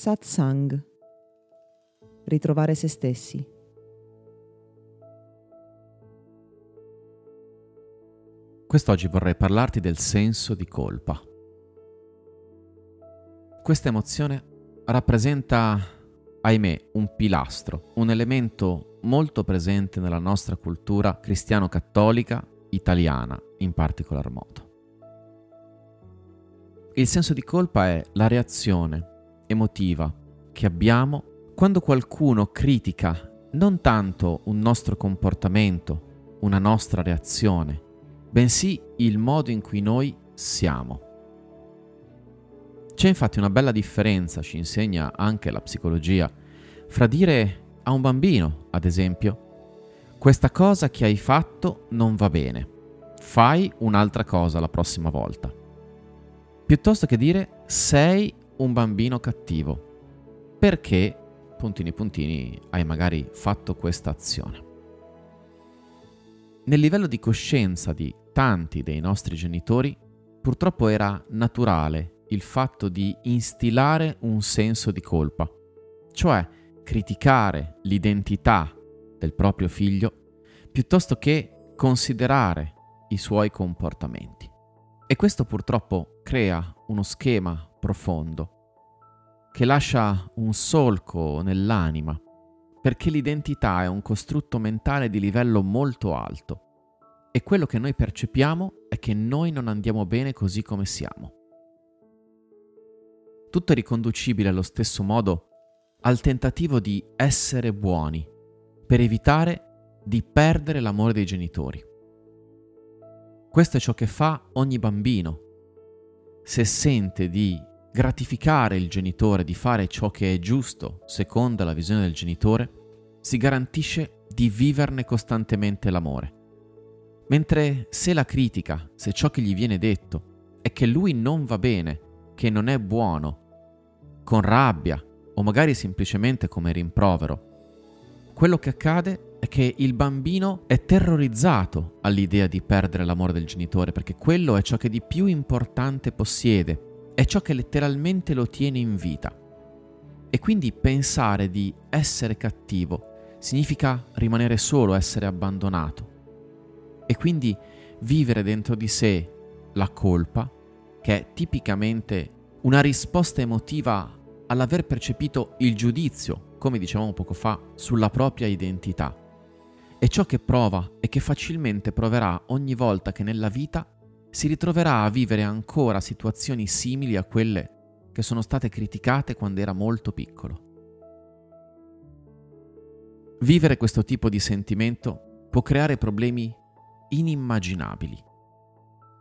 Satsang. Ritrovare se stessi. Quest'oggi vorrei parlarti del senso di colpa. Questa emozione rappresenta, ahimè, un pilastro, un elemento molto presente nella nostra cultura cristiano-cattolica italiana in particolar modo. Il senso di colpa è la reazione emotiva che abbiamo quando qualcuno critica non tanto un nostro comportamento, una nostra reazione, bensì il modo in cui noi siamo. C'è infatti una bella differenza, ci insegna anche la psicologia, fra dire a un bambino, ad esempio, questa cosa che hai fatto non va bene, fai un'altra cosa la prossima volta, piuttosto che dire sei un bambino cattivo, perché, puntini puntini, hai magari fatto questa azione. Nel livello di coscienza di tanti dei nostri genitori, purtroppo era naturale il fatto di instillare un senso di colpa, cioè criticare l'identità del proprio figlio piuttosto che considerare i suoi comportamenti. E questo purtroppo crea uno schema profondo che lascia un solco nell'anima, perché l'identità è un costrutto mentale di livello molto alto e quello che noi percepiamo è che noi non andiamo bene così come siamo. Tutto è riconducibile allo stesso modo al tentativo di essere buoni per evitare di perdere l'amore dei genitori. Questo è ciò che fa ogni bambino. Se sente di gratificare il genitore, di fare ciò che è giusto secondo la visione del genitore, si garantisce di viverne costantemente l'amore. Mentre se la critica, se ciò che gli viene detto è che lui non va bene, che non è buono, con rabbia o magari semplicemente come rimprovero, quello che accade è che il bambino è terrorizzato all'idea di perdere l'amore del genitore perché quello è ciò che di più importante possiede, è ciò che letteralmente lo tiene in vita. E quindi pensare di essere cattivo significa rimanere solo, essere abbandonato e quindi vivere dentro di sé la colpa, che è tipicamente una risposta emotiva all'aver percepito il giudizio, come dicevamo poco fa, sulla propria identità. È ciò che prova e che facilmente proverà ogni volta che nella vita si ritroverà a vivere ancora situazioni simili a quelle che sono state criticate quando era molto piccolo. Vivere questo tipo di sentimento può creare problemi inimmaginabili,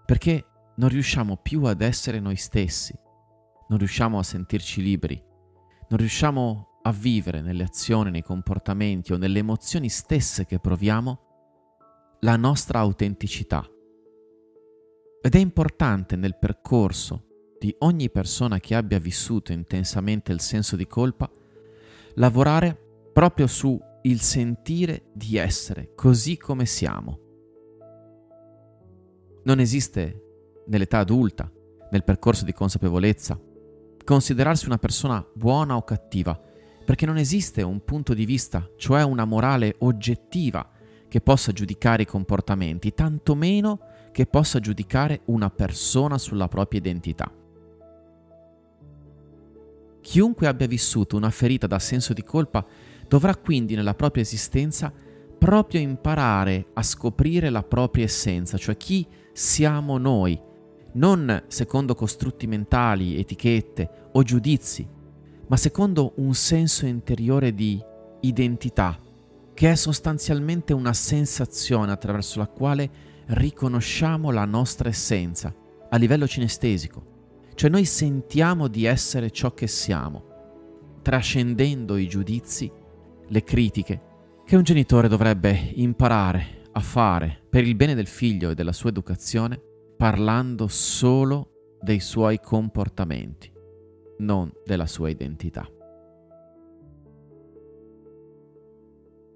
perché non riusciamo più ad essere noi stessi, non riusciamo a sentirci liberi, non riusciamo a vivere nelle azioni, nei comportamenti o nelle emozioni stesse che proviamo la nostra autenticità. Ed è importante nel percorso di ogni persona che abbia vissuto intensamente il senso di colpa lavorare proprio su il sentire di essere così come siamo. Non esiste nell'età adulta, nel percorso di consapevolezza, considerarsi una persona buona o cattiva, perché non esiste un punto di vista, cioè una morale oggettiva che possa giudicare i comportamenti, tantomeno che possa giudicare una persona sulla propria identità. Chiunque abbia vissuto una ferita da senso di colpa dovrà quindi nella propria esistenza proprio imparare a scoprire la propria essenza, cioè chi siamo noi, non secondo costrutti mentali, etichette o giudizi, ma secondo un senso interiore di identità, che è sostanzialmente una sensazione attraverso la quale riconosciamo la nostra essenza a livello cinestesico, cioè noi sentiamo di essere ciò che siamo, trascendendo i giudizi, le critiche che un genitore dovrebbe imparare a fare per il bene del figlio e della sua educazione parlando solo dei suoi comportamenti, non della sua identità.